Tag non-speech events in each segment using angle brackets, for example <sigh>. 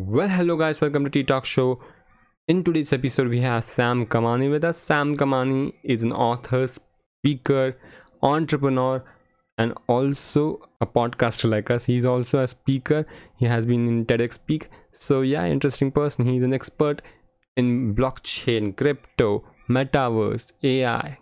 Well hello guys welcome to T talk show in today's episode we है Sam Kamani with Sam Kamani is an author speaker entrepreneur and also a podcaster like he is also a speaker he has been in TED speak so yeah interesting person he is an expert in blockchain crypto metaverse A I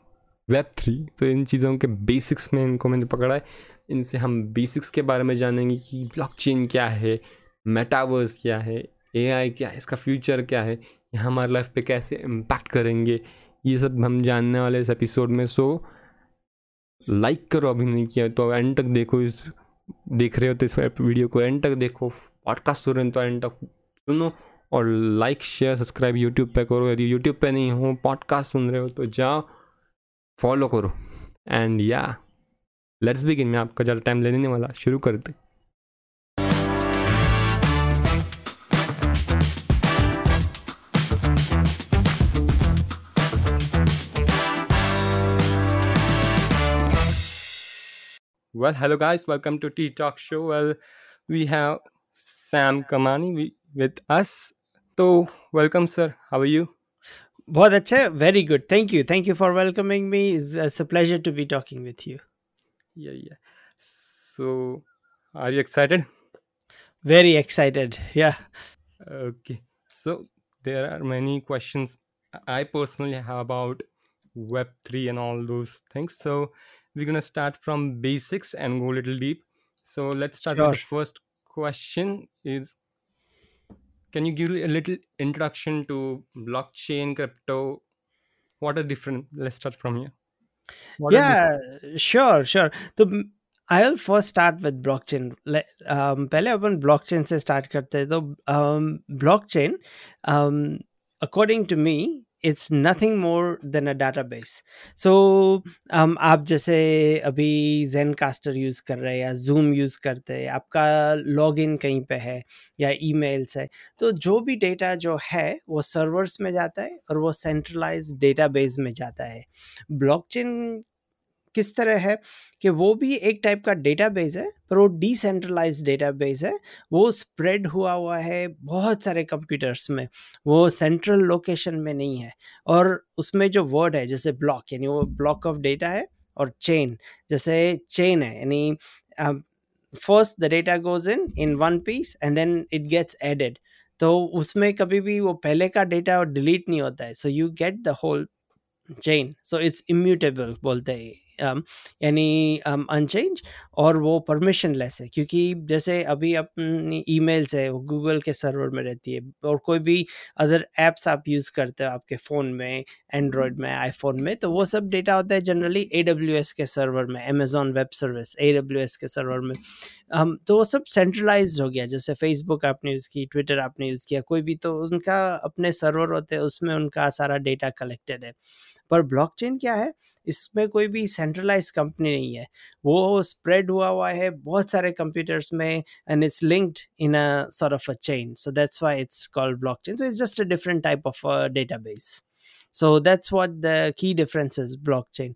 web three तो इन चीज़ों के basics में इनको मैंने पकड़ा है। इनसे हम बेसिक्स के बारे में जानेंगे कि ब्लॉक चेन क्या है मेटावर्स क्या है एआई क्या है, इसका फ्यूचर क्या है ये हमारे लाइफ पे कैसे इम्पैक्ट करेंगे, ये सब हम जानने वाले इस एपिसोड में। सो लाइक करो अभी नहीं किया तो एंड तक देखो इस, देख रहे हो तो इस वीडियो को एंड तक देखो पॉडकास्ट सुन रहे हैं तो एंड तक सुनो और लाइक शेयर सब्सक्राइब यूट्यूब पे करो। यदि यूट्यूब पे नहीं हो पॉडकास्ट सुन रहे हो तो जाओ फॉलो करो। एंड या लेट्स बिगिन मैं आपका ज़्यादा टाइम लेने नहीं वाला, शुरू करते। Well, hello guys, welcome to Tea Talk Show. Well, we have Sam Kamani with us. So, welcome, sir. How are you? बहुत अच्छा very good thank you thank you for welcoming me it's a pleasure to be talking with you Yeah, yeah. So, are you excited? Very excited yeah Okay. So, there are many questions I personally have about Web3 and all those things. So, we're going to start from basics and go a little deep. So, let's start with the Sure. first question is can you give a little introduction to blockchain crypto what are different let's start from here what are different yeah sure sure तो I will first start with blockchain पहले अपन blockchain से start करते हैं तो blockchain according to me it's nothing more than a database so हम आप जैसे अभी जेन कास्टर यूज़ कर रहे हैं या जूम यूज़ करते हैं, आपका लॉग इन कहीं पे है या ई मेल्स है तो जो भी डेटा जो है, वो सर्वर्स में जाता है और वो सेंट्रलाइज डेटा बेस में जाता है। ब्लॉकचेन किस तरह है कि वो भी एक टाइप का डेटाबेस है, पर वो डिसेंट्रलाइज डेटाबेस है। वो स्प्रेड हुआ हुआ है बहुत सारे कंप्यूटर्स में। वो सेंट्रल लोकेशन में नहीं है। और उसमें जो वर्ड है, जैसे ब्लॉक यानी वो ब्लॉक ऑफ़ डेटा है और चेन जैसे चेन है, यानी first the data goes in in one piece and then it gets added तो उसमें कभी भी वो पहले का डेटा डिलीट नहीं होता है। So you get the whole chain so it's immutable बोलते हैं यानी अनचेंज और वो परमिशन लेस है। क्योंकि जैसे अभी अपनी ईमेल्स है, वो गूगल के सर्वर में रहती है और कोई भी अदर एप्स आप यूज़ करते हो आपके फ़ोन में एंड्रॉयड में, आईफोन में तो वो सब डेटा होता है जनरली ए डब्ल्यू एस के सर्वर में, Amazon web service A W S के सर्वर में। हम तो वो सब सेंट्रलाइज हो गया, जैसे फेसबुक आपने यूज़ की, ट्विटर आपने यूज़ किया, कोई भी तो उनका अपने सर्वर होते हैं, उसमें उनका सारा डेटा कलेक्टेड है। पर ब्लॉकचेन क्या है? इसमें कोई भी सेंट्रलाइज कंपनी नहीं है। वो स्प्रेड हुआ हुआ है बहुत सारे कंप्यूटर्स में and it's linked in a sort of a chain so that's why it's called blockchain so it's just a different type of database that's what the key difference is blockchain.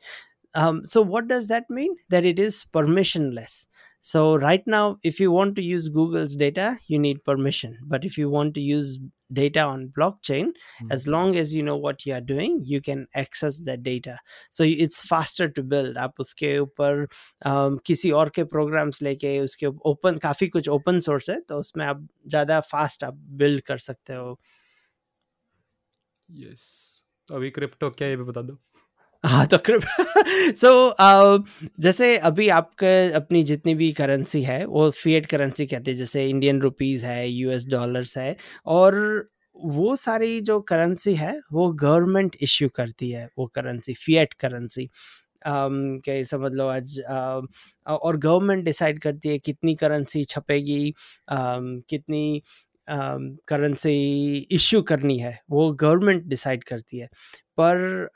Um, so what does that mean? That it is permissionless. so right now if you want to use google's data you need permission but if you want to use data on blockchain Hmm. as long as you know what you are doing you can access that data so it's faster to build आप उसके ऊपर um, किसी और के programmes लेके उसके open काफ़ी कुछ ओपन सोर्स है तो उसमें आप ज़्यादा फास्ट आप बिल्ड कर सकते हो yes तो अभी क्रिप्टो क्या है ये भी बता दो हाँ तो सो <laughs> so, जैसे अभी आपके अपनी जितनी भी करेंसी है वो फिएट करेंसी कहते हैं जैसे इंडियन रुपीस है यूएस डॉलर्स है और वो सारी जो करेंसी है वो गवर्नमेंट इश्यू करती है वो करेंसी फिएट करेंसी के समझ लो आज अम, और गवर्नमेंट डिसाइड करती है कितनी करेंसी छपेगी अम, कितनी करेंसी इश्यू करनी है वो गवर्नमेंट डिसाइड करती है। पर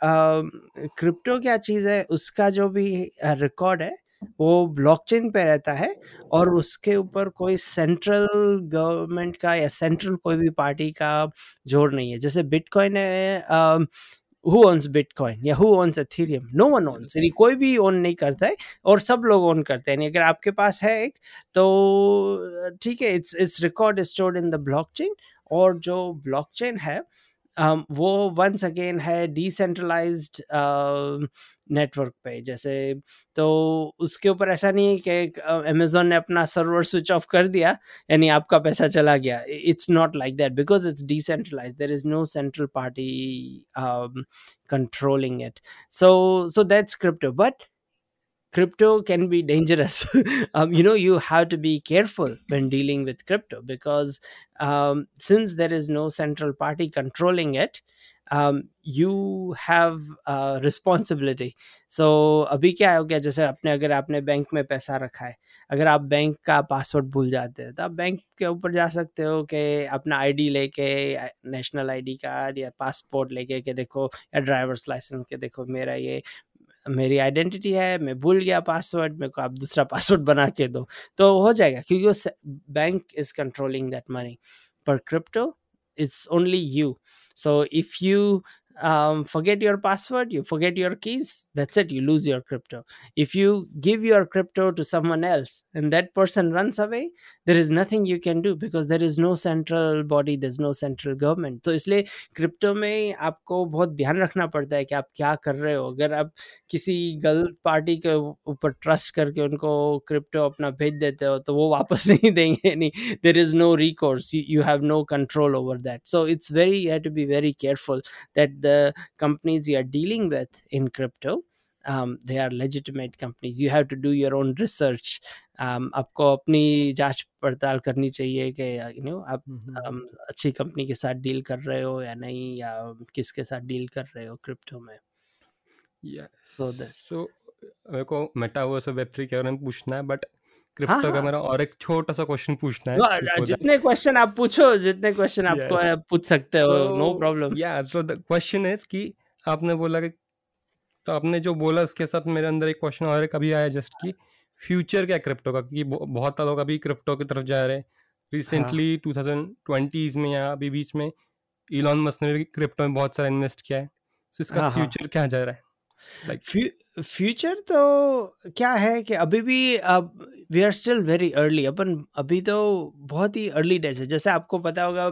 क्रिप्टो क्या चीज़ है उसका जो भी रिकॉर्ड है वो ब्लॉकचेन पे रहता है और उसके ऊपर कोई सेंट्रल गवर्नमेंट का या सेंट्रल कोई भी पार्टी का ज़ोर नहीं है। जैसे बिटकॉइन है हु ओन्स बिटकॉइन या who owns Ethereum no one owns यानी कोई भी ओन नहीं करता है और सब लोग ओन करते हैं। अगर आपके पास है एक तो ठीक है it's it's record stored in the blockchain और जो ब्लॉकचेन है um, वो वंस अगेन है डिसेंट्रलाइज्ड नेटवर्क पे। जैसे तो उसके ऊपर ऐसा नहीं है कि अमेजोन ने अपना सर्वर स्विच ऑफ़ कर दिया यानी आपका पैसा चला गया। It's not like that because it's decentralised there is no central party controlling it so so that's crypto but crypto can be dangerous um, you know you have to be careful when dealing with crypto because um, since there is no central party controlling it um, you have uh, responsibility so अभी क्या हो गया जैसे आपने अगर आपने bank में पैसा रखा है अगर आप बैंक का पासवर्ड भूल जाते हैं तो आप बैंक के ऊपर जा सकते हो कि अपना आईडी लेके नेशनल आईडी कार्ड या पासपोर्ट लेके के देखो या ड्राइवर्स लाइसेंस के देखो मेरा ये मेरी आइडेंटिटी है, मैं भूल गया पासवर्ड मेरे को आप दूसरा पासवर्ड <laughs> बना के दो। तो हो जाएगा, क्योंकि bank is controlling that money पर crypto it's only you so if you um, forget your password you forget your keys that's it you lose your crypto if you give your crypto to someone else and that person runs away there is nothing you can do because there is no central body there's no central government तो इसलिए crypto में आपको बहुत ध्यान रखना पड़ता है कि आप क्या कर रहे हो अगर आप किसी गलत पार्टी के ऊपर ट्रस्ट करके उनको क्रिप्टो अपना भेज देते हो तो वो वापस नहीं देंगे नहीं there is no records you have no control over that so it's very you have to be very careful that the companies you are dealing with in crypto um, they are legitimate companies you have to do your own research um, आपको अपनी जाँच पड़ताल करनी चाहिए कि you know आप um, अच्छी company के साथ डील कर रहे हो या नहीं या किसके साथ डील कर रहे हो क्रिप्टो में सो मेरे को मेटावर्स और वेब थ्री के बारे में पूछना है बट क्रिप्टो हाँ, का मेरा और एक छोटा सा क्वेश्चन पूछना है जितने क्वेश्चन आप पूछो जितने क्वेश्चन आपको yes. पूछ सकते हो नो प्रॉब्लम या तो द क्वेश्चन इज़ कि आपने बोला कि तो आपने जो बोला उसके साथ मेरे अंदर एक क्वेश्चन और कभी आया जस्ट कि फ्यूचर क्या क्रिप्टो का? कि बहुत लोग अभी क्रिप्टो की तरफ़ जा रहे हैं। रिसेंटली टू थाउज़ेंड में या अभी बीच में इलॉन मस्क ने भी क्रिप्टो में बहुत सारा इन्वेस्ट किया है। तो इसका फ्यूचर क्या जा रहा है? लाइक फ्यूचर तो क्या है कि अभी भी अब we are still very early अपन अभी तो बहुत ही अर्ली डेज़ है। जैसे आपको पता होगा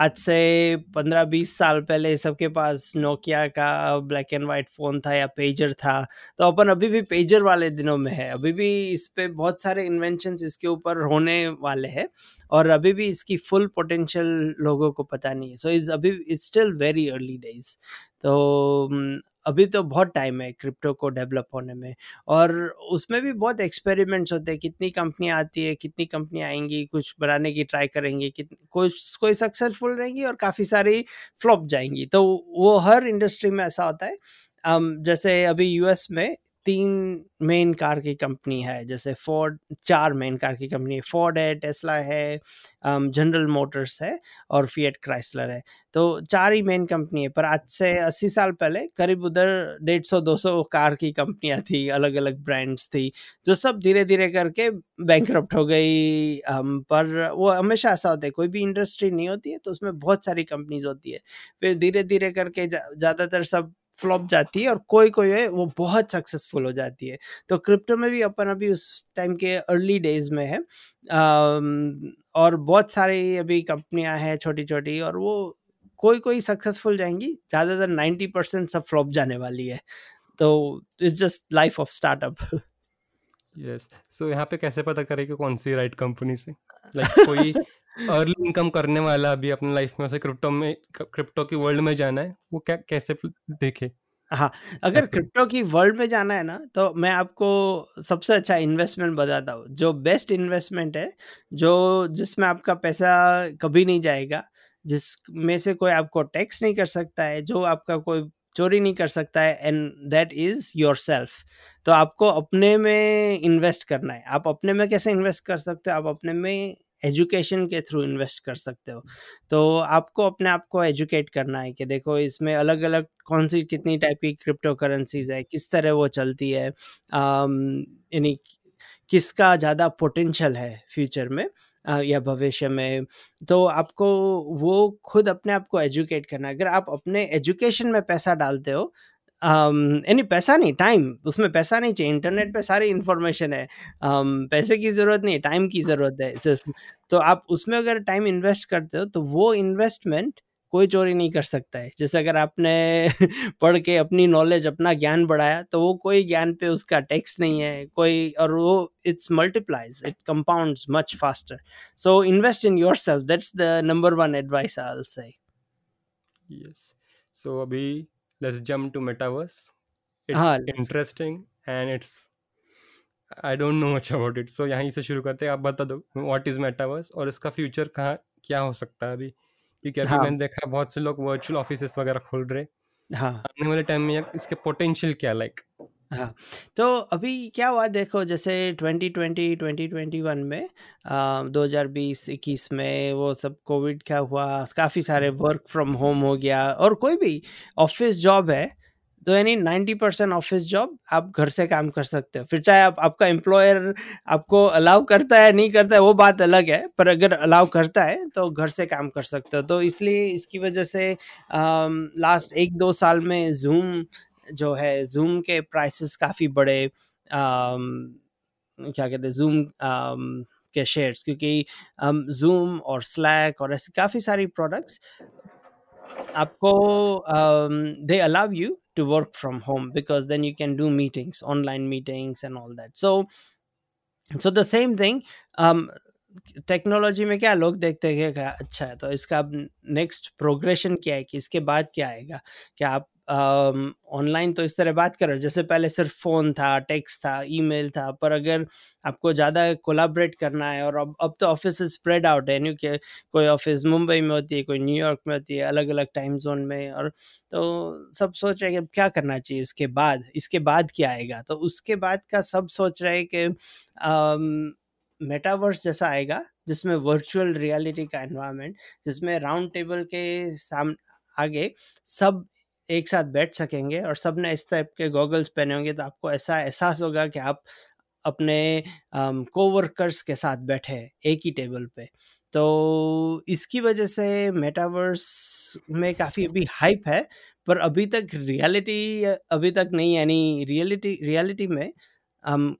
आज से पंद्रह बीस साल पहले सबके पास नोकिया का ब्लैक एंड वाइट फ़ोन था या पेजर था। तो अपन अभी भी पेजर वाले दिनों में है। अभी भी इस पे बहुत सारे इन्वेंशन इसके ऊपर होने वाले हैं और अभी भी इसकी फुल पोटेंशियल लोगों को पता नहीं है। सो इज़ अभी it's still very early days तो अभी तो बहुत टाइम है क्रिप्टो को डेवलप होने में। और उसमें भी बहुत एक्सपेरिमेंट्स होते हैं कितनी कंपनी आती है कितनी कंपनी आएँगी कुछ बनाने की ट्राई करेंगी कोई कोई सक्सेसफुल रहेंगी और काफ़ी सारी फ्लॉप जाएँगी। तो वो हर इंडस्ट्री में ऐसा होता है। um, जैसे अभी यूएस में तीन मेन कार की कंपनी है, जैसे फोर्ड चार मेन कार की कंपनी है। फोर्ड है टेस्ला है जनरल मोटर्स है और फिएट क्राइसलर है। तो चार ही मेन कंपनी है, पर आज से अस्सी साल पहले करीब उधर डेढ़ सौ, दो सौ कार की कंपनियाँ थी अलग अलग ब्रांड्स थी, जो सब धीरे धीरे करके बैंक हो गई। पर वो हमेशा ऐसा होता है, कोई भी इंडस्ट्री नहीं होती है तो उसमें बहुत सारी कंपनीज़ होती है। फिर धीरे धीरे करके ज़्यादातर सब फ्लॉप जाती है और कोई कोई है वो बहुत सक्सेसफुल हो जाती है। तो क्रिप्टो में भी अपन अभी उस टाइम के अर्ली डेज़ में है और बहुत सारी अभी कंपनियाँ हैं छोटी छोटी और वो कोई कोई सक्सेसफुल जाएँगी ज़्यादातर नाइन्टी परसेंट सब फ्लॉप जाने वाली है। तो it's just life of startup yes so यहाँ पे कैसे पता करें कि कौन सी राइट कंपनी से? लाइक like, <laughs> कोई अर्ली इनकम करने वाला अभी अपने लाइफ में क्रिप्टो में क्रिप्टो की वर्ल्ड में जाना है वो क्या कैसे देखे? हाँ अगर क्रिप्टो की वर्ल्ड में जाना है ना तो मैं आपको सबसे अच्छा इन्वेस्टमेंट बताता हूँ। जो बेस्ट इन्वेस्टमेंट है जो जिसमें आपका पैसा कभी नहीं जाएगा जिसमें से कोई आपको टैक्स नहीं कर सकता है जो आपका कोई चोरी नहीं कर सकता है and that is yourself तो आपको अपने में इन्वेस्ट करना है। आप अपने में कैसे इन्वेस्ट कर सकते हो? आप अपने में एजुकेशन के थ्रू इन्वेस्ट कर सकते हो। तो आपको अपने आप को एजुकेट करना है कि देखो इसमें अलग अलग कौन सी कितनी टाइप की क्रिप्टो करेंसीज है, किस तरह वो चलती है यानी किसका ज़्यादा पोटेंशियल है फ्यूचर में या भविष्य में। तो आपको वो खुद अपने आप को एजुकेट करना अगर आप अपने एजुकेशन में पैसा डालते हो यानी um, पैसा नहीं टाइम उसमें पैसा नहीं चाहिए इंटरनेट पे सारी इन्फॉर्मेशन है. Um, पैसे की ज़रूरत नहीं टाइम की ज़रूरत है सिर्फ़. तो आप उसमें अगर टाइम इन्वेस्ट करते हो तो वो इन्वेस्टमेंट कोई चोरी नहीं कर सकता है. जैसे अगर आपने <laughs> पढ़ के अपनी नॉलेज अपना ज्ञान बढ़ाया तो वो कोई ज्ञान पे उसका टैक्स नहीं है कोई और वो it's multiplies it compounds much faster so invest in yourself that's the number one advice I say yes so अभी let's jump to metaverse. It's हाँ, interesting and it's I don't know much about it so यहीं से शुरू करते हैं। आप बता दो व्हाट इज़ मेटावर्स और इसका फ्यूचर कहाँ क्या हो सकता है अभी? क्योंकि अभी हाँ. मैंने देखा बहुत से लोग वर्चुअल ऑफ़िस वगैरह खोल रहे हाँ। आने वाले टाइम में इसके पोटेंशियल क्या लाइक हाँ तो अभी क्या हुआ देखो जैसे 2020 2021 में दो हज़ार बीस इक्कीस में वो सब कोविड क्या हुआ काफ़ी सारे वर्क फ्रॉम होम हो गया और कोई भी ऑफ़िस जॉब है तो यानी 90 परसेंट ऑफ़िस जॉब आप घर से काम कर सकते हो। फिर चाहे आप आपका एम्प्लॉयर आपको अलाउ करता है नहीं करता है वो बात अलग है पर अगर अलाउ करता है तो घर से काम कर सकते हो। तो इसलिए इसकी वजह से लास्ट एक दो साल में जूम जो है जूम के प्राइसेस काफ़ी बड़े क्या कहते हैं जूम के शेयर्स क्योंकि जूम और स्लैक और ऐसी काफ़ी सारी प्रोडक्ट्स आपको दे allow you to work from home because then you can do meetings online meetings and all that so so the same thing technology में क्या लोग देखते हैं कि अच्छा है तो इसका नेक्स्ट प्रोग्रेशन क्या है, कि इसके बाद क्या आएगा? क्या आप ऑनलाइन तो इस तरह बात करो जैसे पहले सिर्फ़ फ़ोन था टेक्स्ट था ईमेल था, पर अगर आपको ज़्यादा कोलाबरेट करना है और अब अब तो ऑफ़िस स्प्रेड आउट है। न्यू के, कोई ऑफ़िस मुंबई में होती है, कोई न्यूयॉर्क में होती है अलग अलग टाइम जोन में और तो सब सोच रहे हैं कि अब क्या करना चाहिए इसके बाद इसके बाद क्या आएगा? तो उसके बाद का सब सोच रहे हैं कि मेटावर्स जैसा आएगा, जिसमें वर्चुअल रियलिटी का एनवायरनमेंट जिसमें राउंड टेबल के साम, आगे सब एक साथ बैठ सकेंगे और सबने इस टाइप के गॉगल्स पहने होंगे तो आपको ऐसा एहसास होगा कि आप अपने कोवर्कर्स के साथ बैठे एक ही टेबल पे। तो इसकी वजह से मेटावर्स में काफ़ी अभी हाइप है, पर अभी तक रियलिटी अभी तक नहीं, यानी रियलिटी रियलिटी में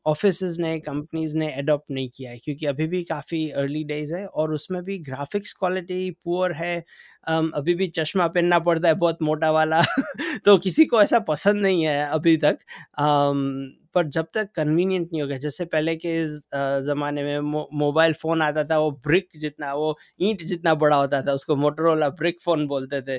ऑफ़िस ने कंपनीज़ ने अडोप्ट नहीं किया है क्योंकि अभी भी काफ़ी अर्ली डेज़ है और उसमें भी ग्राफिक्स क्वालिटी पुअर है। um, अभी भी चश्मा पहनना पड़ता है बहुत मोटा वाला <laughs> तो किसी को ऐसा पसंद नहीं है अभी तक। um, पर जब तक कन्वीनियंट नहीं हो गया, जैसे पहले के ज़माने में मोबाइल फ़ोन आता था, वो ब्रिक जितना, वो ईंट जितना बड़ा होता था, उसको मोटरोला ब्रिक फ़ोन बोलते थे।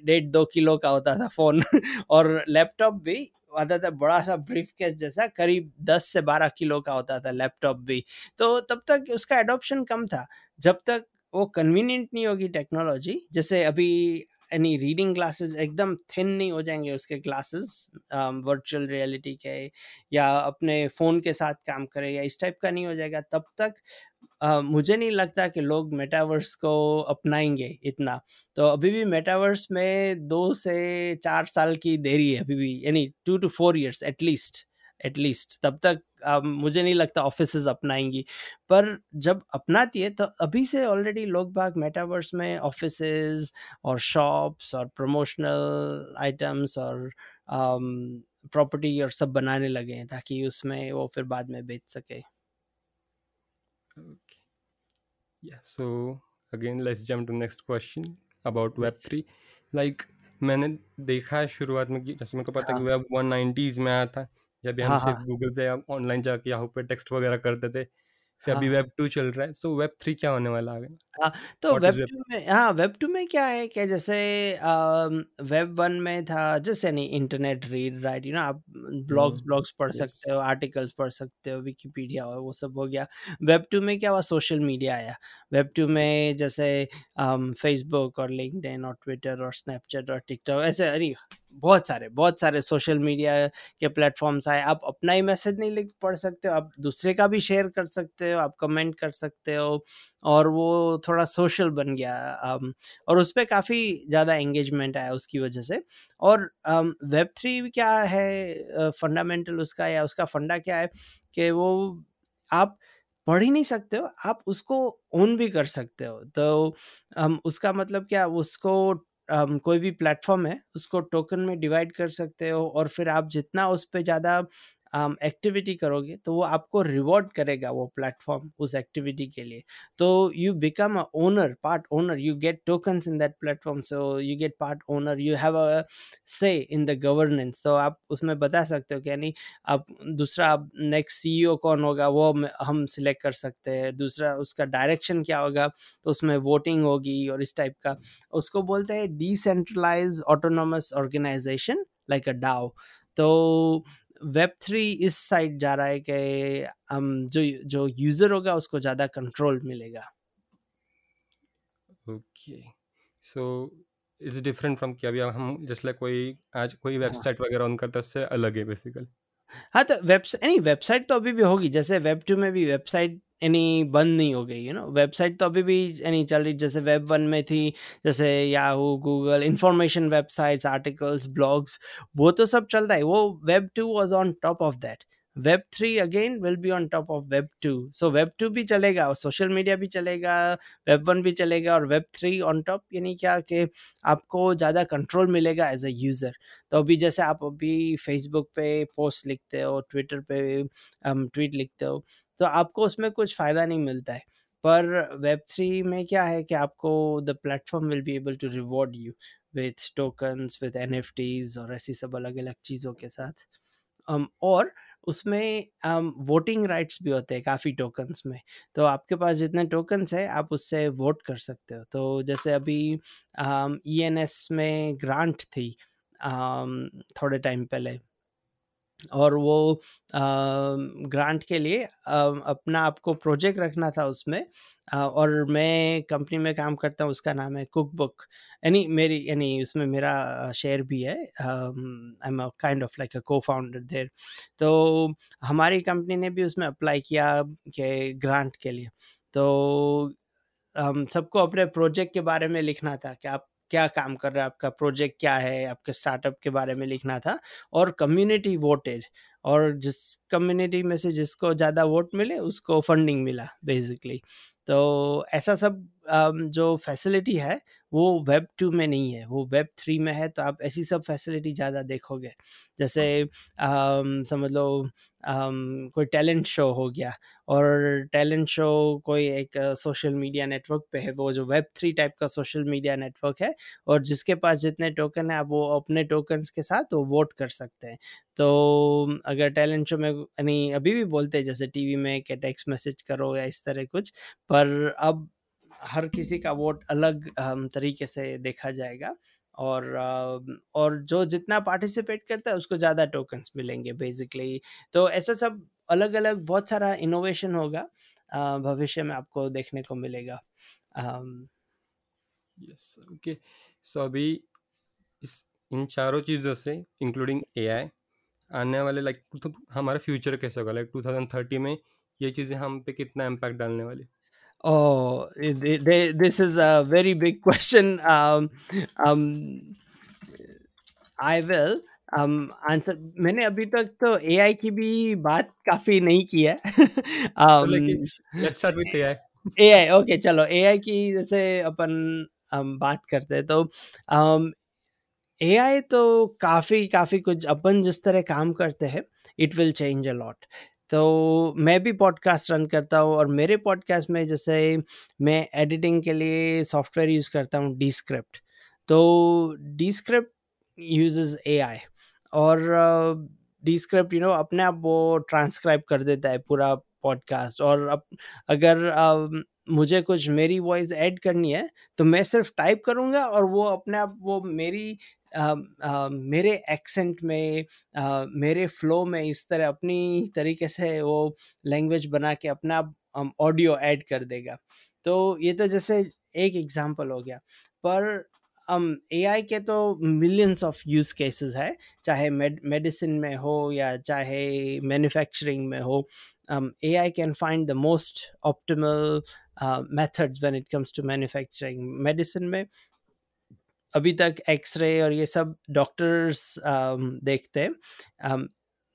डेढ़ दो किलो का होता था फ़ोन <laughs> और लैपटॉप भी आता था, बड़ा सा ब्रीफ केस जैसा, करीब 10 से 12 किलो का होता था लैपटॉप भी। तो तब तक उसका एडोप्शन कम था। जब तक वो कन्वीनियंट नहीं होगी टेक्नोलॉजी जैसे अभी यानी रीडिंग ग्लासेस एकदम थिन नहीं हो जाएँगे उसके ग्लासेस वर्चुअल रियलिटी के या अपने फ़ोन के साथ काम करें या इस टाइप का नहीं हो जाएगा। तब तक uh, मुझे नहीं लगता कि लोग मेटावर्स को अपनाएँगे इतना। तो अभी भी मेटावर्स में दो से चार साल की देरी है अभी भी यानी two two four years at least at least तब तक मुझे नहीं लगता ऑफ़िस अपनाएँगी। पर जब अपनाती है तो अभी से ऑलरेडी लोग बाग मेटावर्स में ऑफ़िस और शॉप्स और प्रमोशनल आइटम्स और प्रॉपर्टी और सब बनाने लगे हैं ताकि उसमें वो फिर बाद में बेच सके। Okay. yeah so again let's jump to next question about web3 like मैंने देखा है शुरुआत में कि जैसे मेरे को पता है कि वेब वन नाइन्टीज़ में आया था। जब हम हाँ, सिर्फ़. गूगल पे ऑनलाइन जाके यहाँ पे टेक्स्ट वगैरह करते थे फिर अभी वेब हाँ। टू चल रहा है सो वेब थ्री क्या होने वाला आगे हाँ तो वेब टू में हाँ वेब टू में क्या है कि जैसे वेब वन में था जैसे नहीं इंटरनेट रीड राइट यू ना आप ब्लॉग्स ब्लॉग्स पढ़ सकते हो आर्टिकल्स पढ़ सकते हो विकीपीडिया और वो सब हो गया। वेब टू में क्या हुआ सोशल मीडिया आया। वेब टू में जैसे फेसबुक और लिंकड और ट्विटर और स्नैपचैट और टिकटॉक ऐसे अरे बहुत सारे बहुत सारे सोशल मीडिया के प्लेटफॉर्म्स आए। आप अपना ही मैसेज नहीं लिख पढ़ सकते हो आप दूसरे का भी शेयर कर सकते हो आप कमेंट कर सकते हो और वो थोड़ा सोशल बन गया और उस पर काफ़ी ज़्यादा एंगेजमेंट आया उसकी वजह से। और वेब थ्री क्या है फंडामेंटल उसका या उसका फंडा क्या है कि वो आप पढ़ ही नहीं सकते हो आप उसको ओन भी कर सकते हो। तो um, उसका मतलब क्या उसको um, कोई भी प्लेटफॉर्म है उसको टोकन में डिवाइड कर सकते हो और फिर आप जितना उस पर ज़्यादा एक्टिविटी um, करोगे तो वो आपको रिवॉर्ड करेगा वो प्लेटफॉर्म उस एक्टिविटी के लिए। तो you become a owner part owner you get tokens in that platform so you get part owner you have a say in the governance तो आप उसमें बता सकते हो कि यानी आप दूसरा आप नेक्स्ट सीईओ कौन होगा वो हम सिलेक्ट कर सकते हैं। दूसरा उसका डायरेक्शन क्या होगा तो उसमें वोटिंग होगी और इस टाइप का। उसको बोलते हैं decentralised autonomous organisation like a DAO तो वेब थ्री इस साइड जा रहा है कि हम जो जो यूज़र होगा उसको ज़्यादा कंट्रोल मिलेगा okay so it's different from कि अभी हम जैसे कोई आज कोई वेबसाइट हाँ. वगैरह ऑन करता है उससे अलग है बेसिकली हाँ तो वेबसाइट नहीं वेबसाइट तो अभी भी होगी जैसे वेब टू में भी वेबसाइट यानी बंद नहीं हो गई यू नो वेबसाइट तो अभी भी यानी चल रही, जैसे वेब वन में थी, जैसे Yahoo Google information websites articles blogs वो तो सब चलता है, वो web two was on top of that web three again will be on top of web two so web two भी चलेगा और सोशल मीडिया भी चलेगा वेब वन भी चलेगा और वेब थ्री ऑन टॉप यानी क्या कि आपको ज़्यादा कंट्रोल मिलेगा एज अ यूज़र तो अभी जैसे आप अभी फेसबुक पे पोस्ट लिखते हो ट्विटर पे ट्वीट लिखते हो तो आपको उसमें कुछ फ़ायदा नहीं मिलता है। पर वेब थ्री में क्या है कि आपको the platform will be able to reward you with tokens with N F Ts और ऐसी सब अलग अलग चीज़ों के साथ। Um, और उसमें वोटिंग राइट्स भी होते हैं काफ़ी टोकन्स में। तो आपके पास जितने टोकन्स है, आप उससे वोट कर सकते हो। तो जैसे अभी ई एन एस में ग्रांट थी थोड़े टाइम पहले। और वो ग्रांट के लिए अपना आपको प्रोजेक्ट रखना था उसमें और मैं कंपनी में काम करता हूँ, उसका नाम है कुक बुक यानी मेरी, यानी उसमें मेरा शेयर भी है I am kind of like a co founder there तो हमारी कंपनी ने भी उसमें अप्लाई किया कि ग्रांट के लिए। तो हम सबको अपने प्रोजेक्ट के बारे में लिखना था कि आप क्या काम कर रहा है, आपका प्रोजेक्ट क्या है, आपके स्टार्टअप के बारे में लिखना था और कम्युनिटी वोटेड और जिस कम्युनिटी में से जिसको ज़्यादा वोट मिले उसको फंडिंग मिला बेसिकली तो ऐसा सब जो फैसिलिटी है वो वेब टू में नहीं है। वो वेब थ्री में है तो आप ऐसी सब फैसिलिटी ज़्यादा देखोगे। जैसे समझ लो कोई टैलेंट शो हो गया और टैलेंट शो कोई एक सोशल मीडिया नेटवर्क पे है वो जो वेब थ्री टाइप का सोशल मीडिया नेटवर्क है और जिसके पास जितने टोकन है आप वो अपने टोकन्स के साथ वो वोट कर सकते हैं। तो अगर टैलेंट शो में यानी अभी भी बोलते हैं, जैसे टीवी में कि टेक्स्ट मैसेज करो या इस तरह कुछ, पर अब हर किसी का वोट अलग तरीके से देखा जाएगा और और जो जितना पार्टिसिपेट करता है, उसको ज़्यादा टोकन्स मिलेंगे बेसिकली तो ऐसा सब अलग अलग बहुत सारा इनोवेशन होगा भविष्य में आपको देखने को मिलेगा। यस ओके सो अभी इस, इन चारों चीज़ों से इंक्लूडिंग एआई आने वाले लाइक मतलब हमारा फ्यूचर कैसे होगा? लाइक टू थाउज़ेंड थर्टी में ये चीज़ें हम पे कितना इम्पैक्ट डालने वाले this is a very big question I will answer मैंने अभी तक तो ए आई की भी बात काफ़ी नहीं की है। ए आई ओके चलो ए आई की जैसे अपन हम बात करते हैं तो um, AI तो काफ़ी काफ़ी कुछ अपन जिस तरह काम करते हैं it will change a lot तो मैं भी पॉडकास्ट रन करता हूँ और मेरे पॉडकास्ट में जैसे मैं एडिटिंग के लिए सॉफ्टवेयर यूज़ करता हूँ डी स्क्रिप्ट तो Descript use A I और डी स्क्रिप्ट यू नो अपने आप वो ट्रांसक्राइब कर देता है पूरा पॉडकास्ट और अब अगर uh, मुझे कुछ मेरी वॉइस ऐड करनी है तो मैं सिर्फ़ टाइप करूँगा और वो अपने आप वो मेरी मेरे एक्सेंट में मेरे फ्लो में इस तरह अपनी तरीके से वो लैंग्वेज बना के अपना ऑडियो ऐड कर देगा। तो ये तो जैसे एक एग्जांपल हो गया। पर ए आई के तो मिलियंस ऑफ़ यूज़ केसेस है, चाहे मेडिसिन में हो या चाहे मैन्युफैक्चरिंग में हो। A I can find the most optimal methods when it comes to manufacturing medicine में अभी तक एक्सरे और ये सब डॉक्टर्स देखते हैं।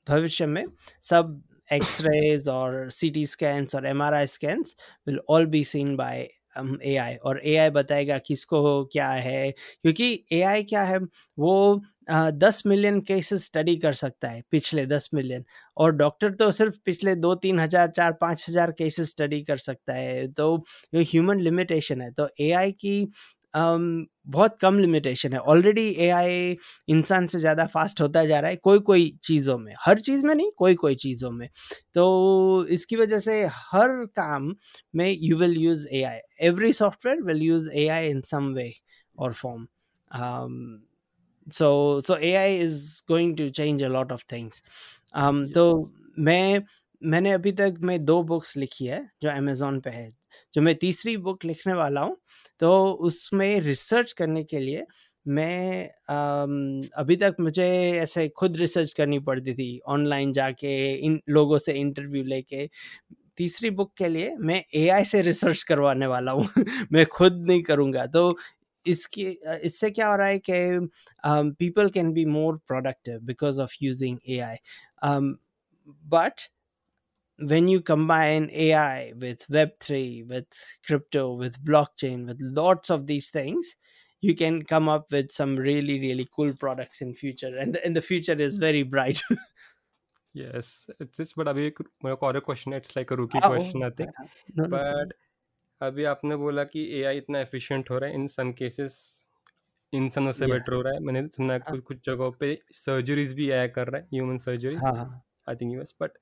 भविष्य में सब एक्सरेज और सी टी स्कैन्स और M R I scans will all be seen by A I और ए आई बताएगा किसको क्या है, क्योंकि ए आई क्या है, वो दस मिलियन केसेस स्टडी कर सकता है पिछले दस मिलियन और डॉक्टर तो सिर्फ़ पिछले दो तीन हज़ार, चार पाँच हज़ार केसेस स्टडी कर सकता है तो ये ह्यूमन लिमिटेशन है। तो ए आई की um, बहुत कम लिमिटेशन है। ऑलरेडी एआई इंसान से ज़्यादा फास्ट होता जा रहा है कोई कोई चीज़ों में। हर चीज़ में नहीं कोई कोई चीज़ों में। तो इसकी वजह से हर काम में you will use A I every software will use A I in some way or form so so A I is going to change a lot of things तो मैं मैंने अभी तक मैं दो बुक्स लिखी है जो अमेज़ोन पे है। जो मैं तीसरी बुक लिखने वाला हूँ तो उसमें रिसर्च करने के लिए मैं अभी तक मुझे ऐसे खुद रिसर्च करनी पड़ती थी ऑनलाइन जाके, इन लोगों से इंटरव्यू लेके। तीसरी बुक के लिए मैं एआई से रिसर्च करवाने वाला हूँ, <laughs> मैं खुद नहीं करूँगा। तो इसकी, इससे क्या हो रहा है कि people can be more productive because of using A I but when you combine AI with Web3, with crypto, with blockchain, with lots of these things, you can come up with some really, really cool products in future. And the, and the future is very bright. <laughs> yes, it's just, but अभी मेरा और question है it's like अ रूकी question I think <laughs> but अभी आपने बोला कि AI इतना एफिशिएंट हो रहा है इन सम केसेस इंसानों से बेटर हो रहा है मैंने सुना है कुछ कुछ जगहों पे सर्जरीज भी एआई कर रहा है human surgeries I think US but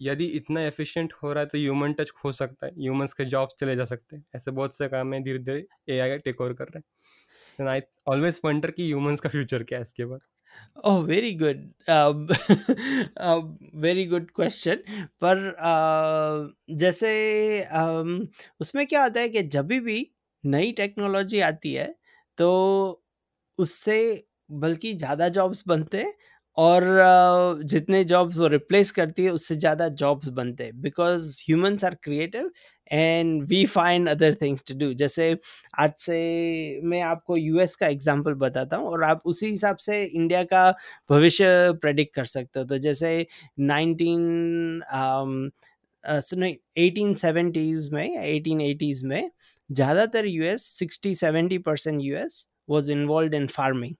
यदि इतना एफिशिएंट हो रहा है तो ह्यूमन टच हो सकता है। ह्यूमंस के जॉब्स चले जा सकते हैं। ऐसे बहुत से काम है धीरे धीरे ए आई टेक ओवर कर रहे हैं। आई ऑलवेज वंडर कि ह्यूमंस का फ्यूचर क्या है इसके बाद? ओह very good very good question पर uh, जैसे um, उसमें क्या होता है कि जब भी नई टेक्नोलॉजी आती है तो उससे बल्कि ज़्यादा जॉब्स बनते हैं और जितने जॉब्स वो रिप्लेस करती है, उससे ज़्यादा जॉब्स बनते हैं। Because humans are creative and we find other things to do जैसे आज से मैं आपको यूएस का एग्जांपल बताता हूँ और आप उसी हिसाब से इंडिया का भविष्य प्रेडिक्ट कर सकते हो। तो जैसे नाइनटीन नहीं एटीन सेवेंटीज़ में एटीन एटीज़ में ज़्यादातर US sixty seventy percent US was involve in farming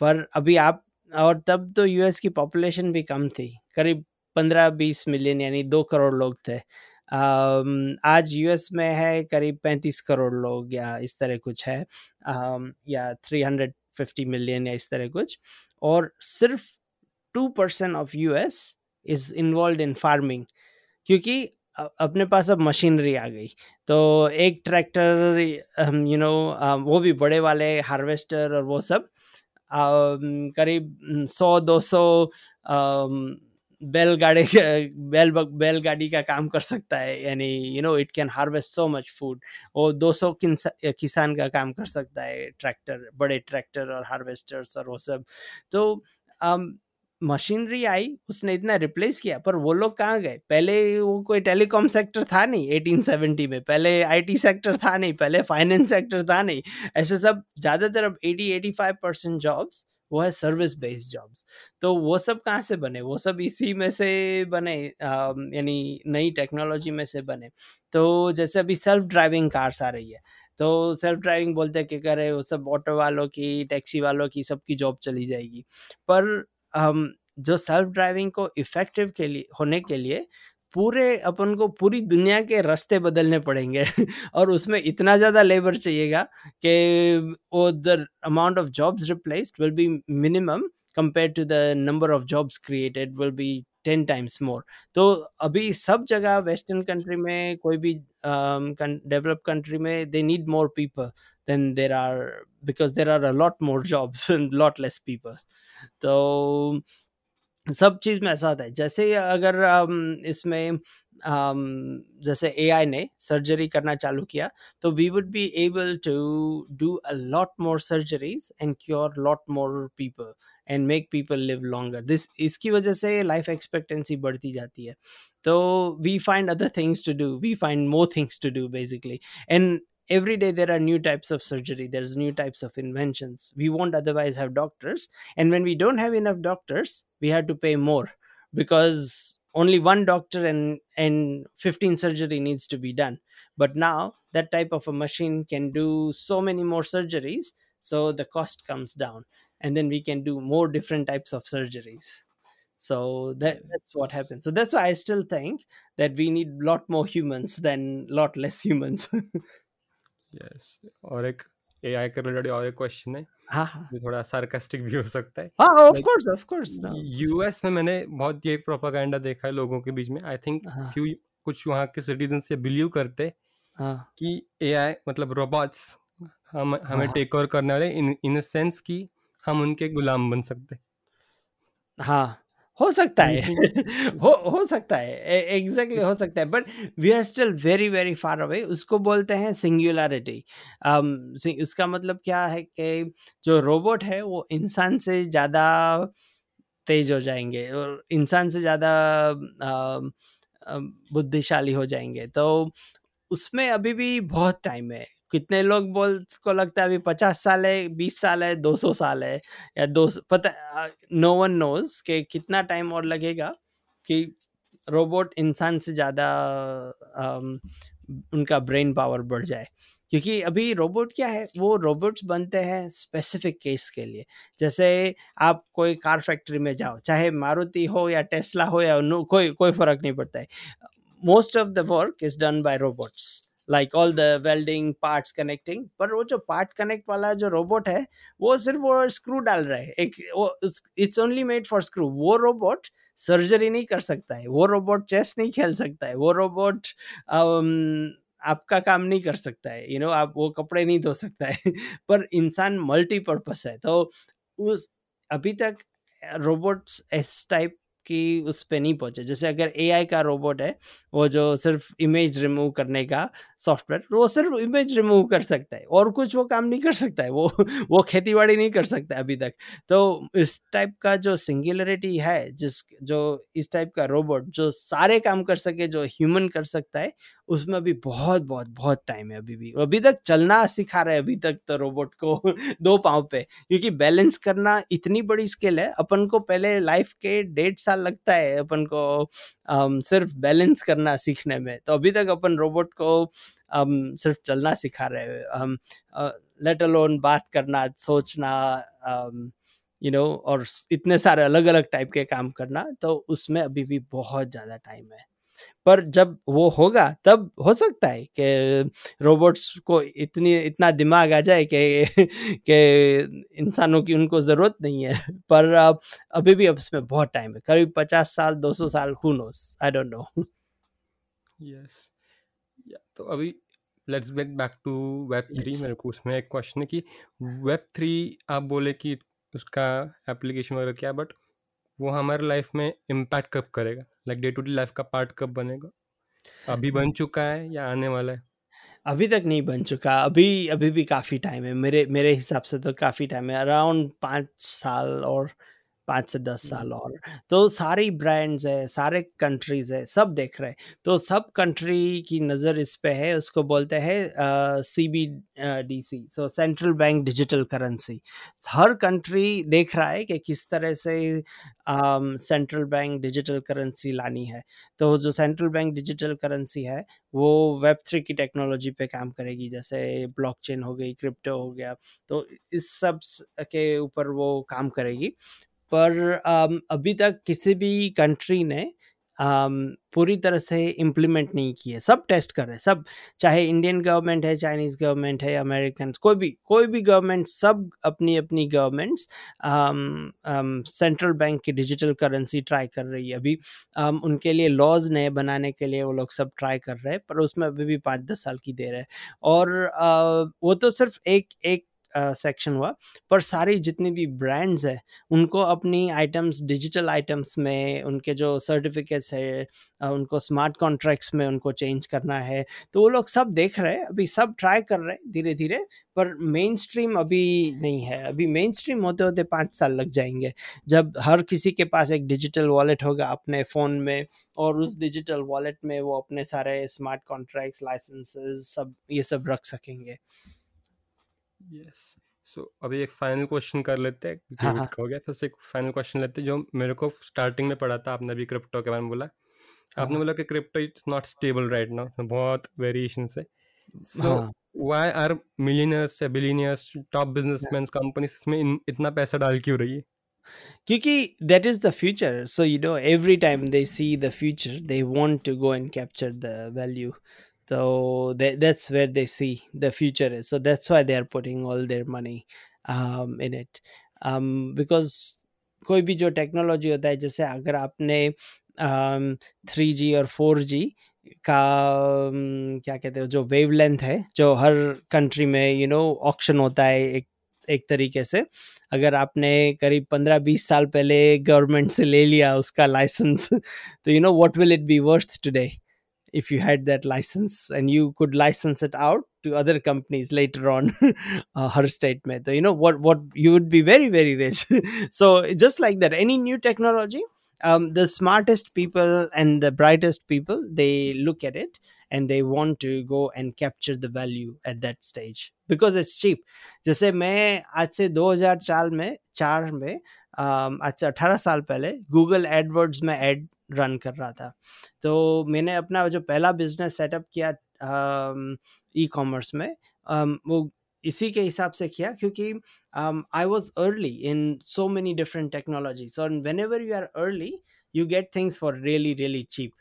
पर अभी आप और तब तो यूएस की पॉपुलेशन भी कम थी। करीब पंद्रह बीस मिलियन यानी दो करोड़ लोग थे। आज यूएस में है करीब पैंतीस करोड़ लोग या इस तरह कुछ है। या थ्री हंड्रेड फिफ्टी मिलियन या इस तरह कुछ। और सिर्फ़ two percent of US is involve in farming क्योंकि अपने पास अब मशीनरी आ गई। तो एक ट्रैक्टर यू नो वो भी बड़े वाले हार्वेस्टर और वो सब करीब सौ, दो सौ बैलगाड़ी बैल बैलगाड़ी का काम कर सकता है। यानी you know it can harvest so much food और 200 किसान का काम कर सकता है। ट्रैक्टर, बड़े ट्रैक्टर और हार्वेस्टर्स और वो सब। तो मशीनरी आई, उसने इतना रिप्लेस किया, पर वो लोग कहाँ गए? पहले वो कोई टेलीकॉम सेक्टर था नहीं 1870 में, पहले आईटी सेक्टर था नहीं, पहले फाइनेंस सेक्टर था नहीं। ऐसे सब, ज़्यादातर अब 80 85 परसेंट जॉब्स वो है सर्विस बेस्ड जॉब्स तो वो सब कहाँ से बने? वो सब इसी में से बने यानी नई टेक्नोलॉजी में से बने। तो जैसे अभी सेल्फ ड्राइविंग कार्स आ रही है तो सेल्फ ड्राइविंग बोलते हैं कि करे वो सब ऑटो वालों की टैक्सी वालों की सबकी जॉब चली जाएगी। पर हम जो सेल्फ ड्राइविंग को इफ़ेक्टिव के लिए, होने के लिए पूरे अपन को पूरी दुनिया के रास्ते बदलने पड़ेंगे। <laughs> और उसमें इतना ज़्यादा लेबर चाहिएगा कि वो the amount of jobs replaced will be minimum compare to the number of jobs created will be ten times more तो अभी सब जगह वेस्टर्न कंट्री में कोई भी डेवलप कंट्री में they need more people than there are because there are a lot more jobs and lot less people तो सब चीज़ में ऐसा होता है। जैसे अगर इसमें जैसे एआई ने सर्जरी करना चालू किया तो we would be able to do a lot more surgeries and cure lot more people and make people live longer this इसकी वजह से लाइफ एक्सपेक्टेंसी बढ़ती जाती है। तो we find other things to do we find more things to do basically and every day there are new types of surgery there's new types of inventions. We won't otherwise have doctors and when we don't have enough doctors we have to pay more because only one doctor and and 15 surgery needs to be done. But now that type of a machine can do so many more surgeries so the cost comes down and then we can do more different types of surgeries. So that that's what happens. So that's why i still think that we need a lot more humans than a lot less humans <laughs> yes. और एक AI के related और एक question है। हाँ हाँ। जो थोड़ा सार्कास्टिक भी हो सकता है। हाँ of course of course US में मैंने बहुत ये प्रोपागेंडा देखा है लोगों के बीच में। आई थिंक हाँ। फ्यू कुछ वहाँ के सिटीजन से बिलीव करते हाँ। कि एआई मतलब रोबोट्स हम हमें हाँ। टेक ओवर करने वाले इन इन सेंस कि हम उनके गुलाम बन सकते। हाँ। हो सकता है। <laughs> <laughs> हो हो सकता है। एग्जैक्टली हो सकता है। But we are still very very far away उसको बोलते हैं सिंगुलरिटी उसका मतलब क्या है कि जो रोबोट है वो इंसान से ज़्यादा तेज हो जाएँगे और इंसान से ज़्यादा अम, अम, बुद्धिशाली हो जाएँगे। तो उसमें अभी भी बहुत टाइम है। कितने लोग बोल, को लगता है अभी पचास साल है, बीस साल है, दो सौ साल है, या दो पता नो वन नोज़ कि कितना टाइम और लगेगा कि रोबोट इंसान से ज़्यादा उनका ब्रेन पावर बढ़ जाए। क्योंकि अभी रोबोट क्या है, वो रोबोट्स बनते हैं स्पेसिफिक केस के लिए। जैसे आप कोई कार फैक्ट्री में जाओ, चाहे मारुति हो या टेस्ला हो या कोई कोई फ़र्क नहीं पड़ता है। Most of the work is done by robots like all the welding parts connecting पर वो जो पार्ट कनेक्ट वाला जो रोबोट है वो सिर्फ़ वो स्क्रू डाल रहा है। एक वो it's only made for screw वो रोबोट सर्जरी नहीं कर सकता है। वो रोबोट चेस नहीं खेल सकता है। वो रोबोट आपका काम नहीं कर सकता है। यू you नो know, आप वो कपड़े नहीं धो सकता है। <laughs> पर इंसान मल्टीपर्पस है। तो उस अभी तक रोबोट्स इस टाइप की उस पर नहीं पहुँचे। जैसे अगर एआई का रोबोट है, वो जो सिर्फ़ इमेज रिमूव करने का सॉफ्टवेयर वो सिर्फ़ इमेज रिमूव कर सकता है और कुछ वो काम नहीं कर सकता है, वो वो खेती बाड़ी नहीं कर सकता अभी तक। तो इस टाइप का जो सिंगुलरिटी है, जिस, जो इस टाइप का रोबोट जो सारे काम कर सके, जो ह्यूमन कर सकता है उसमें अभी बहुत बहुत बहुत टाइम है अभी भी। अभी तक चलना सिखा रहे हैं अभी तक तो रोबोट को <laughs> दो पाँव पे। क्योंकि बैलेंस करना इतनी बड़ी स्किल है अपन को पहले लाइफ के डेढ़ साल लगता है अपन को um, सिर्फ़ बैलेंस करना सीखने में। तो अभी तक अपन रोबोट को um, सिर्फ़ चलना सिखा रहे हम लेट अलोन बात करना सोचना यू you नो know, और इतने सारे अलग अलग टाइप के काम करना तो उसमें अभी भी बहुत ज़्यादा टाइम है। पर जब वो होगा तब हो सकता है कि रोबोट्स को इतनी इतना दिमाग आ जाए कि <laughs> कि इंसानों की उनको ज़रूरत नहीं है। <laughs> पर अभी भी अब इसमें बहुत टाइम है। करीब पचास साल दो सौ साल who knows I don't know yes तो अभी let's get back to web three मेरे को उसमें एक क्वेश्चन है कि वेब थ्री आप बोले कि उसका एप्लीकेशन वगैरह क्या बट वो हमारे लाइफ में इम्पैक्ट कब करेगा? Like day to day life का पार्ट कब बनेगा? अभी बन चुका है या आने वाला है? अभी तक नहीं बन चुका। अभी अभी भी काफ़ी टाइम है। मेरे मेरे हिसाब से तो काफ़ी टाइम है। अराउंड पाँच साल और पाँच से दस साल और। तो सारी ब्रांड्स है सारे कंट्रीज़ है सब देख रहे हैं। तो सब कंट्री की नज़र इस पे है उसको बोलते हैं C B D C so central bank digital currency हर कंट्री देख रहा है कि किस तरह से सेंट्रल बैंक डिजिटल करेंसी लानी है। तो जो सेंट्रल बैंक डिजिटल करेंसी है वो वेब थ्री की टेक्नोलॉजी पे काम करेगी जैसे ब्लॉकचेन हो गई क्रिप्टो हो गया तो इस सब के ऊपर वो काम करेगी। पर अभी तक किसी भी कंट्री ने पूरी तरह से इम्प्लीमेंट नहीं की है सब टेस्ट कर रहे हैं सब चाहे इंडियन गवर्नमेंट है चाइनीज़ गवर्नमेंट है अमेरिकन कोई भी कोई भी गवर्नमेंट सब अपनी अपनी गवर्नमेंट्स सेंट्रल बैंक की डिजिटल करेंसी ट्राई कर रही है। अभी um, उनके लिए लॉज नए बनाने के लिए वो लोग सब ट्राई कर रहे हैं पर उसमें अभी भी पाँच दस साल की देर है। और uh, वो तो सिर्फ़ एक एक सेक्शन हुआ। पर सारी जितनी भी ब्रांड्स है, उनको अपनी आइटम्स डिजिटल आइटम्स में, उनके जो सर्टिफिकेट्स है उनको स्मार्ट कॉन्ट्रैक्ट्स में उनको चेंज करना है। तो वो लोग सब देख रहे हैं, अभी सब ट्राई कर रहे हैं धीरे धीरे पर मेन स्ट्रीम अभी नहीं है। अभी मेन स्ट्रीम होते होते पाँच साल लग जाएँगे। जब हर किसी के पास एक डिजिटल वॉलेट होगा अपने फ़ोन में, और उस डिजिटल वॉलेट में वो अपने सारे स्मार्ट कॉन्ट्रैक्ट्स लाइसेंसेस सब, ये सब रख सकेंगे। यस सो अभी एक फाइनल क्वेश्चन कर लेते हैं हाँ, हाँ. हो गया से एक फाइनल क्वेश्चन लेते हैं जो मेरे को स्टार्टिंग में पढ़ा था आपने अभी क्रिप्टो के बारे में बोला। आपने बोला कि crypto it's not stable right now बहुत वेरिएशन है। सो व्हाई आर मिलियनर्स या बिलियनर्स टॉप बिजनेसमैन कंपनीज़ इसमें इतना पैसा डाल क्यों रही है? क्योंकि that is the future so you know every time they see the future they want to go and capture the value. So that, that's where they see the future is. So that's why they are putting all their money um, in it. Um, because कोई भी जो technology होता है जैसे अगर आपने three um, जी और four G का um, क्या कहते हैं जो वेव लेंथ है जो हर कंट्री में यू नो ऑक्शन होता है एक एक तरीके से अगर आपने करीब पंद्रह बीस साल पहले गवर्नमेंट से ले लिया उसका लाइसेंस <laughs> तो you know what will it be worth today if you had that license and you could license it out to other companies later on <laughs> uh, her state mein so you know what what you would be very very rich <laughs> so just like that any new technology um, the smartest people and the brightest people they look at it and they want to go and capture the value at that stage because it's cheap जैसे मैं आज से 2004 में चार में आज से 18 साल पहले गूगल एडवर्ड्स में एड रन कर रहा था। तो मैंने अपना जो पहला बिज़नेस सेटअप किया ई uh, कॉमर्स में uh, वो इसी के हिसाब से किया क्योंकि I was early in so many different technologies और whenever you are early you get things for really really cheap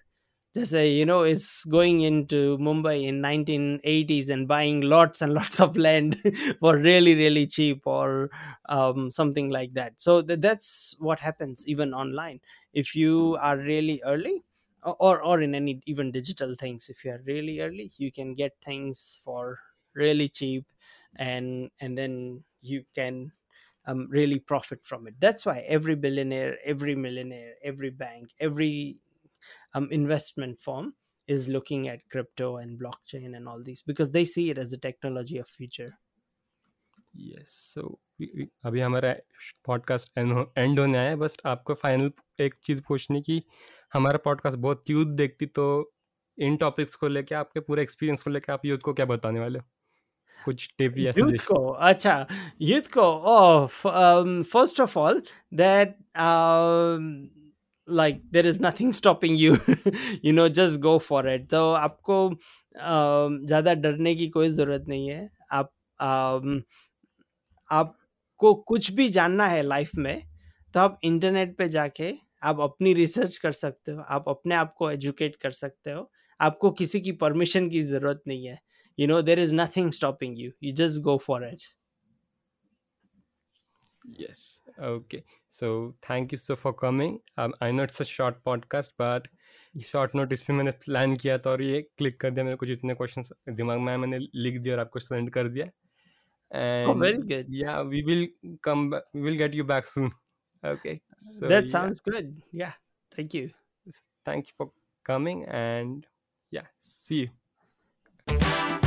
जैसे you know it's going into Mumbai in nineteen eighties and buying lots and lots of land for really really cheap और something like that so that's what happens even online if you are really early or or in any even digital things if you are really early you can get things for really cheap and and then you can um, really profit from it. That's why every billionaire every millionaire every bank every um, investment firm is looking at crypto and blockchain and all these because they see it as a technology of future yes so अभी हमारा podcast and होने आया है। बस आपको final एक चीज़ पूछनी कि हमारा पॉडकास्ट बहुत यूथ देखती तो इन टॉपिक्स को लेके आपके पूरे एक्सपीरियंस को लेके आप यूथ को क्या बताने वाले हो? कुछ टिप या यूथ को? अच्छा यूथ को? First of all that like there is nothing stopping you <laughs> you know just go for it. तो आपको ज़्यादा डरने की कोई ज़रूरत नहीं है। आप um, आपको कुछ भी जानना है लाइफ में तो आप इंटरनेट पे जाके आप अपनी रिसर्च कर सकते हो आप अपने आप को एजुकेट कर सकते हो। आपको किसी की परमिशन की ज़रूरत नहीं है। You know there is nothing stopping you you just go for it. Yes okay. So thank you so for coming. Um, i know it's a short podcast but short notice पे मैंने plan किया था और ये click कर दिया। मेरे कुछ इतने क्वेश्चन दिमाग में मैंने लिख दिया और आपको सेंड कर दिया। Oh, and oh, very good. yeah we will come back we will get you back soon. <laughs> Okay so that sounds yeah. good. Yeah thank you. Thank you for coming and yeah see you